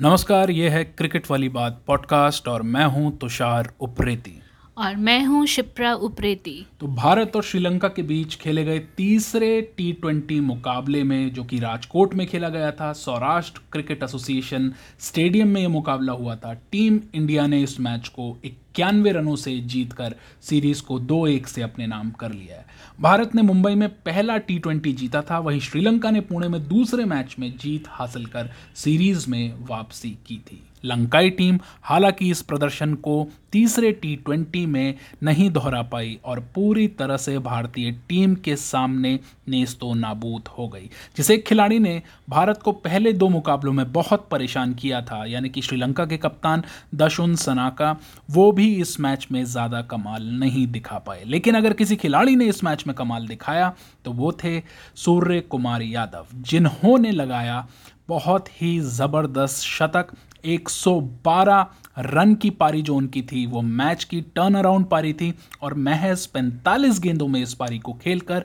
नमस्कार ये है क्रिकेट वाली बात पॉडकास्ट और मैं हूँ तुषार उप्रेती। और मैं हूँ शिप्रा उप्रेती। तो भारत और श्रीलंका के बीच खेले गए तीसरे टी ट्वेंटी मुकाबले में, जो कि राजकोट में खेला गया था, सौराष्ट्र क्रिकेट एसोसिएशन स्टेडियम में ये मुकाबला हुआ था। टीम इंडिया ने इस मैच को इक्यानवे रनों से जीतकर सीरीज़ को दो एक से अपने नाम कर लिया है। भारत ने मुंबई में पहला टी ट्वेंटी जीता था, वहीं श्रीलंका ने पुणे में दूसरे मैच में जीत हासिल कर सीरीज़ में वापसी की थी। लंकाई टीम हालाँकि इस प्रदर्शन को तीसरे टी ट्वेंटी में नहीं दोहरा पाई और पूरी तरह से भारतीय टीम के सामने नेस्तो नाबूद हो गई, जिसे खिलाड़ी ने भारत को पहले दो मुकाबलों में बहुत परेशान किया था, यानी कि श्रीलंका के कप्तान दशुन सनाका, वो भी इस मैच में ज़्यादा कमाल नहीं दिखा पाए। लेकिन अगर किसी खिलाड़ी ने इस मैच में कमाल दिखाया तो वो थे सूर्य कुमार यादव, जिन्होंने लगाया बहुत ही ज़बरदस्त शतक 112 रन की पारी जो उनकी थी, वो मैच की टर्न अराउंड पारी थी और महज 45 गेंदों में इस पारी को खेलकर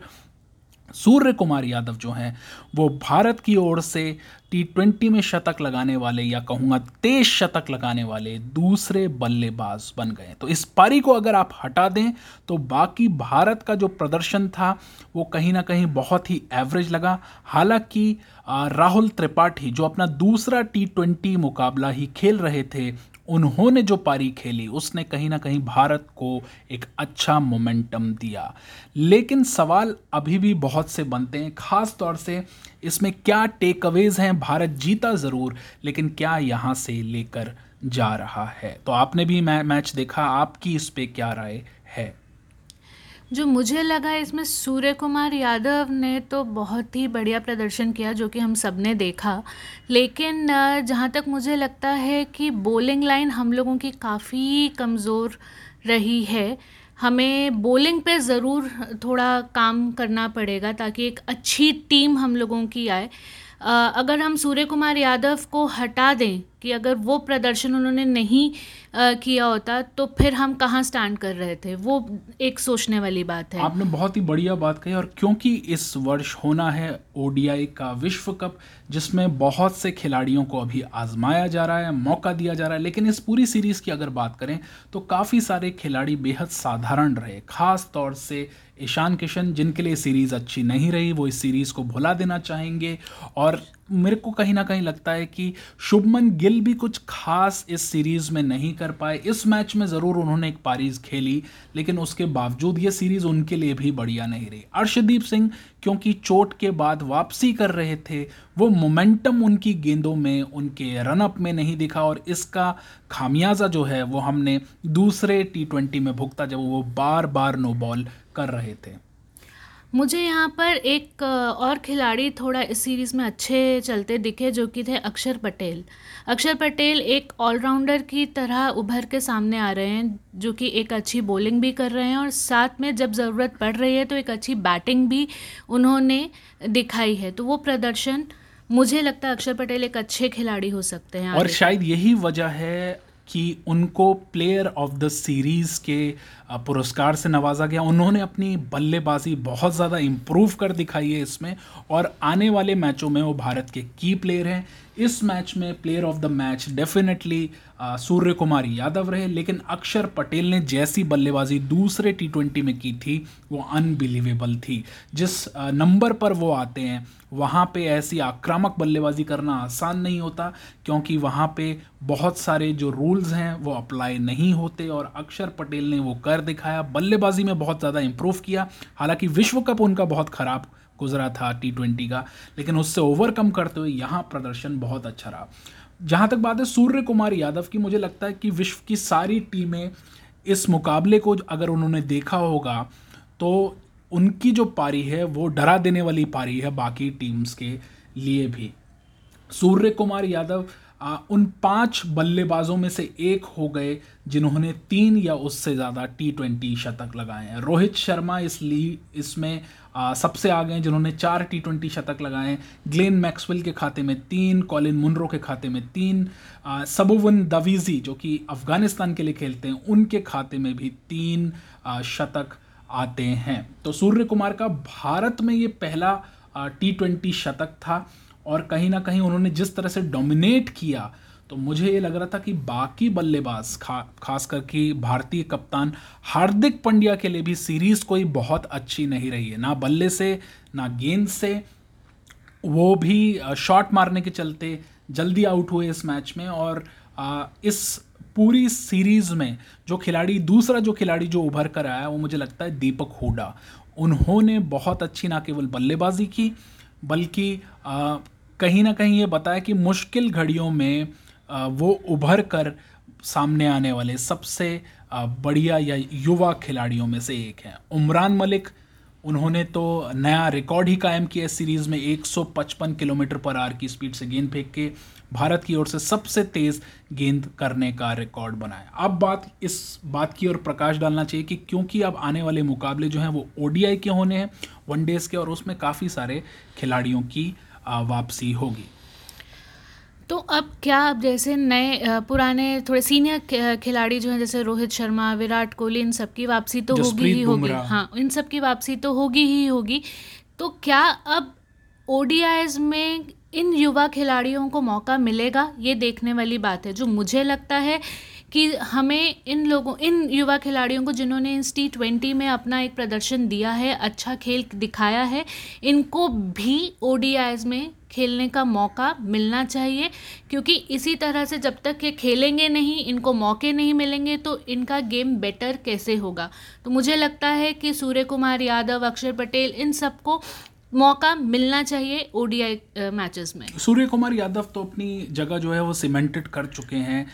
सूर्य कुमार यादव जो हैं, वो भारत की ओर से टी ट्वेंटी में शतक लगाने वाले या कहूँगा तेज शतक लगाने वाले दूसरे बल्लेबाज बन गए तो इस पारी को अगर आप हटा दें तो बाकी भारत का जो प्रदर्शन था, वो कहीं ना कहीं बहुत ही एवरेज लगा। हालाँकि राहुल त्रिपाठी, जो अपना दूसरा टी ट्वेंटी मुकाबला ही खेल रहे थे उन्होंने जो पारी खेली, उसने कहीं ना कहीं भारत को एक अच्छा मोमेंटम दिया। लेकिन सवाल अभी भी बहुत से बनते हैं, ख़ास तौर से इसमें क्या टेक अवेज हैं, भारत जीता ज़रूर, लेकिन क्या यहाँ से लेकर जा रहा है? तो आपने भी मैच देखा, आपकी इस पर क्या राय है? जो मुझे लगा इसमें सूर्य कुमार यादव ने तो बहुत ही बढ़िया प्रदर्शन किया जो कि हम सबने देखा। लेकिन जहाँ तक मुझे लगता है कि बॉलिंग लाइन हम लोगों की काफ़ी कमज़ोर रही है। हमें बॉलिंग पे ज़रूर थोड़ा काम करना पड़ेगा ताकि एक अच्छी टीम हम लोगों की आए। अगर हम सूर्य कुमार यादव को हटा दें कि अगर वो प्रदर्शन उन्होंने नहीं किया होता तो फिर हम कहाँ स्टैंड कर रहे थे? वो एक सोचने वाली बात है। आपने बहुत ही बढ़िया बात कही, और क्योंकि इस वर्ष होना है ओडीआई का विश्व कप, जिसमें बहुत से खिलाड़ियों को अभी आजमाया जा रहा है, मौका दिया जा रहा है, लेकिन इस पूरी सीरीज़ की अगर बात करें तो काफ़ी सारे खिलाड़ी बेहद साधारण रहे। खास तौर से ईशान किशन, जिनके लिए सीरीज़ अच्छी नहीं रही, वो इस सीरीज़ को भुला देना चाहेंगे, और मेरे को कहीं ना कहीं लगता है कि शुभमन गिल भी कुछ खास इस सीरीज़ में नहीं कर पाए। इस मैच में ज़रूर उन्होंने एक पारीज खेली, लेकिन उसके बावजूद ये सीरीज़ उनके लिए भी बढ़िया नहीं रही। अर्शदीप सिंह, क्योंकि चोट के बाद वापसी कर रहे थे, वो मोमेंटम उनकी गेंदों में, उनके रनअप में नहीं दिखा, और इसका खामियाजा जो है, वो हमने दूसरे टी ट्वेंटी में भुगता, जब वो बार बार नो बॉल कर रहे थे। मुझे यहाँ पर एक और खिलाड़ी थोड़ा इस सीरीज़ में अच्छे चलते दिखे जो कि थे अक्षर पटेल। अक्षर पटेल एक ऑलराउंडर की तरह उभर के सामने आ रहे हैं जो कि एक अच्छी बॉलिंग भी कर रहे हैं और साथ में जब ज़रूरत पड़ रही है तो एक अच्छी बैटिंग भी उन्होंने दिखाई है। तो वो प्रदर्शन मुझे लगता है अक्षर पटेल एक अच्छे खिलाड़ी हो सकते हैं और शायद यही वजह है कि उनको प्लेयर ऑफ़ द सीरीज़ के पुरस्कार से नवाजा गया। उन्होंने अपनी बल्लेबाजी बहुत ज़्यादा इम्प्रूव कर दिखाई है इसमें और आने वाले मैचों में वो भारत के की प्लेयर हैं। इस मैच में player of the match definitely Surya Kumar Yadav रहे, लेकिन अक्षर पटेल ने जैसी बल्लेबाजी दूसरे टी ट्वेंटी में की थी, वो अनबिलीवेबल थी। जिस नंबर पर वो आते हैं, वहाँ पे ऐसी आक्रामक बल्लेबाजी करना आसान नहीं होता, क्योंकि वहाँ पे बहुत सारे जो रूल्स हैं, वो अप्लाई नहीं होते, और अक्षर पटेल ने वो कर दिखाया। बल्लेबाजी में बहुत ज़्यादा इम्प्रूव किया। हालाँकि विश्व कप उनका बहुत ख़राब गुजरा था टी ट्वेंटी का, लेकिन उससे ओवरकम करते हुए यहाँ प्रदर्शन बहुत अच्छा रहा। जहाँ तक बात है सूर्य कुमार यादव की, मुझे लगता है कि विश्व की सारी टीमें इस मुकाबले को अगर उन्होंने देखा होगा तो उनकी जो पारी है, वो डरा देने वाली पारी है बाकी टीम्स के लिए भी। सूर्य कुमार यादव उन पाँच बल्लेबाजों में से एक हो गए जिन्होंने तीन या उससे ज़्यादा टी ट्वेंटी शतक लगाए हैं। रोहित शर्मा इस ली इसमें सबसे आगे हैं जिन्होंने चार टी ट्वेंटी शतक लगाए हैं। ग्लेन मैक्सवेल के खाते में तीन कॉलिन मुनरो के खाते में तीन सबुवन दवीजी जो कि अफ़गानिस्तान के लिए खेलते हैं उनके खाते में भी तीन आ, शतक आते हैं। तो सूर्य कुमार का भारत में ये पहला टी ट्वेंटी शतक था। और कहीं ना कहीं उन्होंने जिस तरह से डोमिनेट किया तो मुझे ये लग रहा था कि बाकी बल्लेबाज, खा, खास करके भारतीय कप्तान हार्दिक पंड्या के लिए भी सीरीज़ कोई बहुत अच्छी नहीं रही है। ना बल्ले से, ना गेंद से, वो भी शॉट मारने के चलते जल्दी आउट हुए इस मैच में और इस पूरी सीरीज़ में जो खिलाड़ी, दूसरा जो खिलाड़ी जो उभर कर आया, वो मुझे लगता है दीपक हुडा। उन्होंने बहुत अच्छी ना केवल बल्लेबाजी की, बल्कि कहीं ना कहीं ये बताया कि मुश्किल घड़ियों में वो उभर कर सामने आने वाले सबसे बढ़िया या युवा खिलाड़ियों में से एक हैं। उमरान मलिक, उन्होंने तो नया रिकॉर्ड ही कायम किया सीरीज़ में 155 किलोमीटर पर आर की स्पीड से गेंद फेंक के भारत की ओर से सबसे तेज़ गेंद करने का रिकॉर्ड बनाया। अब बात, इस बात की ओर प्रकाश डालना चाहिए कि क्योंकि अब आने वाले मुकाबले जो हैं वो ओडीआई के होने हैं, वनडेज़ के और उसमें काफ़ी सारे खिलाड़ियों की वापसी होगी। तो अब क्या अब जैसे नए पुराने थोड़े सीनियर खिलाड़ी जो हैं जैसे रोहित शर्मा विराट कोहली इन सब की वापसी तो होगी ही होगी। हाँ इन सब की वापसी तो होगी ही होगी। तो क्या अब ओडीआईज में इन युवा खिलाड़ियों को मौका मिलेगा? ये देखने वाली बात है। जो मुझे लगता है कि हमें इन लोगों, इन युवा खिलाड़ियों को जिन्होंने इस टी ट्वेंटी में अपना एक प्रदर्शन दिया है अच्छा खेल दिखाया है, इनको भी ओ में खेलने का मौका मिलना चाहिए। क्योंकि इसी तरह से जब तक ये खेलेंगे नहीं, इनको मौके नहीं मिलेंगे तो इनका गेम बेटर कैसे होगा? तो मुझे लगता है कि सूर्य कुमार यादव, अक्षर पटेल, इन सबको मौका मिलना चाहिए ओडीआई मैचेस में। सूर्य कुमार यादव तो अपनी जगह जो है वो सीमेंटेड कर चुके हैं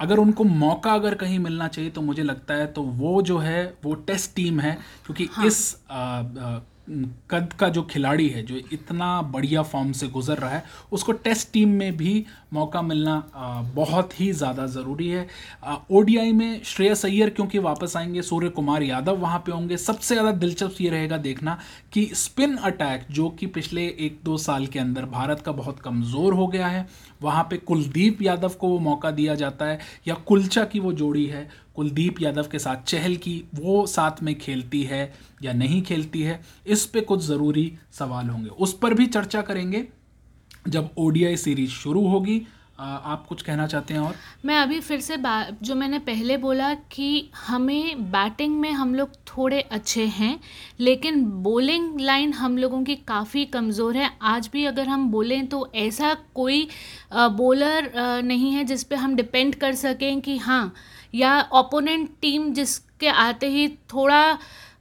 अगर उनको मौका अगर कहीं मिलना चाहिए तो मुझे लगता है तो वो जो है वो टेस्ट टीम है क्योंकि हाँ. इस आ, आ, कद का जो खिलाड़ी है, जो इतना बढ़िया फॉर्म से गुजर रहा है, उसको टेस्ट टीम में भी मौका मिलना बहुत ही ज़्यादा ज़रूरी है। ओडीआई में श्रेयस अय्यर क्योंकि वापस आएँगे सूर्य कुमार यादव वहाँ पे होंगे। सबसे ज़्यादा दिलचस्प ये रहेगा देखना कि स्पिन अटैक जो कि पिछले एक दो साल के अंदर भारत का बहुत कमज़ोर हो गया है, वहाँ पे कुलदीप यादव को वो मौका दिया जाता है, या कुलचा की वो जोड़ी है कुलदीप यादव के साथ चहल की, वो साथ में खेलती है या नहीं खेलती है, इस पे कुछ ज़रूरी सवाल होंगे। उस पर भी चर्चा करेंगे जब ओडीआई सीरीज़ शुरू होगी। आप कुछ कहना चाहते हैं और? मैं अभी फिर से जो मैंने पहले बोला कि हमें बैटिंग में हम लोग थोड़े अच्छे हैं, लेकिन बॉलिंग लाइन हम लोगों की काफ़ी कमज़ोर है। आज भी अगर हम बोलें तो ऐसा कोई बॉलर नहीं है जिस पे हम डिपेंड कर सकें कि हाँ या ओपोनेंट टीम जिसके आते ही थोड़ा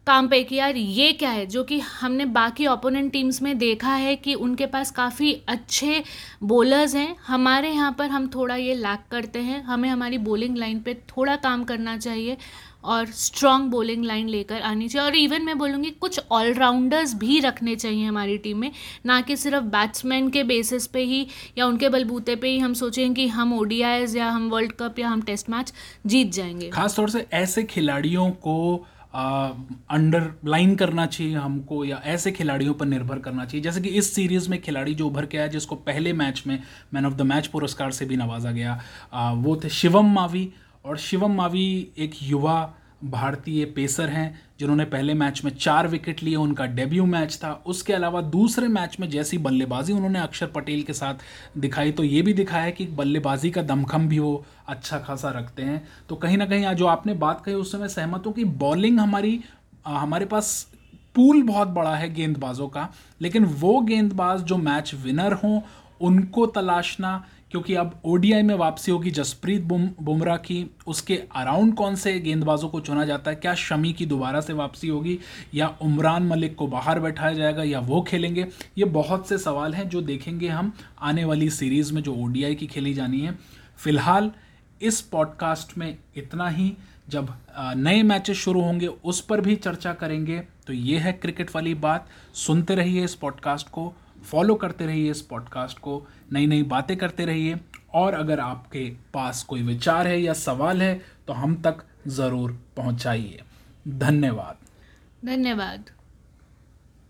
काम पे कि यार ये क्या है? जो कि हमने बाकी ओपोनेंट टीम्स में देखा है कि उनके पास काफ़ी अच्छे बॉलर्स हैं। हमारे यहाँ पर हम थोड़ा ये लैक करते हैं। हमें हमारी बॉलिंग लाइन पे थोड़ा काम करना चाहिए। और स्ट्रॉन्ग बॉलिंग लाइन लेकर आनी चाहिए। और इवन मैं बोलूँगी कुछ ऑलराउंडर्स भी रखने चाहिए हमारी टीम में। ना कि सिर्फ़ बैट्समैन के बेसिस पे ही या उनके बलबूते पे ही हम सोचें कि हम ओ या हम वर्ल्ड कप या हम टेस्ट मैच जीत जाएँगे। खासतौर से ऐसे खिलाड़ियों को अंडरलाइन करना चाहिए हमको या ऐसे खिलाड़ियों पर निर्भर करना चाहिए। जैसे कि इस सीरीज़ में खिलाड़ी जो उभर के आया जिसको पहले मैच में मैन ऑफ़ द मैच पुरस्कार से भी नवाजा गया आ, वो थे शिवम मावी और शिवम मावी एक युवा भारतीय पेसर हैं, जिन्होंने पहले मैच में चार विकेट लिए, उनका डेब्यू मैच था। उसके अलावा दूसरे मैच में जैसी बल्लेबाजी उन्होंने अक्षर पटेल के साथ दिखाई तो ये भी दिखाया कि बल्लेबाजी का दमखम भी वो अच्छा खासा रखते हैं। तो कहीं ना कहीं आज जो आपने बात कही उससे मैं सहमत हूँ कि बॉलिंग हमारी हमारे पास पूल बहुत बड़ा है गेंदबाजों का, लेकिन वो गेंदबाज जो मैच विनर हों, उनको तलाशना क्योंकि अब ओडीआई में वापसी होगी जसप्रीत बुमराह की। उसके अराउंड कौन से गेंदबाजों को चुना जाता है? क्या शमी की दोबारा से वापसी होगी? या उमरान मलिक को बाहर बैठाया जाएगा या वो खेलेंगे? ये बहुत से सवाल हैं जो देखेंगे हम आने वाली सीरीज़ में जो ओडीआई की खेली जानी है। फ़िलहाल इस पॉडकास्ट में इतना ही। जब नए मैचेस शुरू होंगे, उस पर भी चर्चा करेंगे। तो ये है क्रिकेट वाली बात। सुनते रहिए इस पॉडकास्ट को। फॉलो करते रहिए इस पॉडकास्ट को नई नई बातें करते रहिए। और अगर आपके पास कोई विचार है या सवाल है तो हम तक ज़रूर पहुँचाइए। धन्यवाद। धन्यवाद।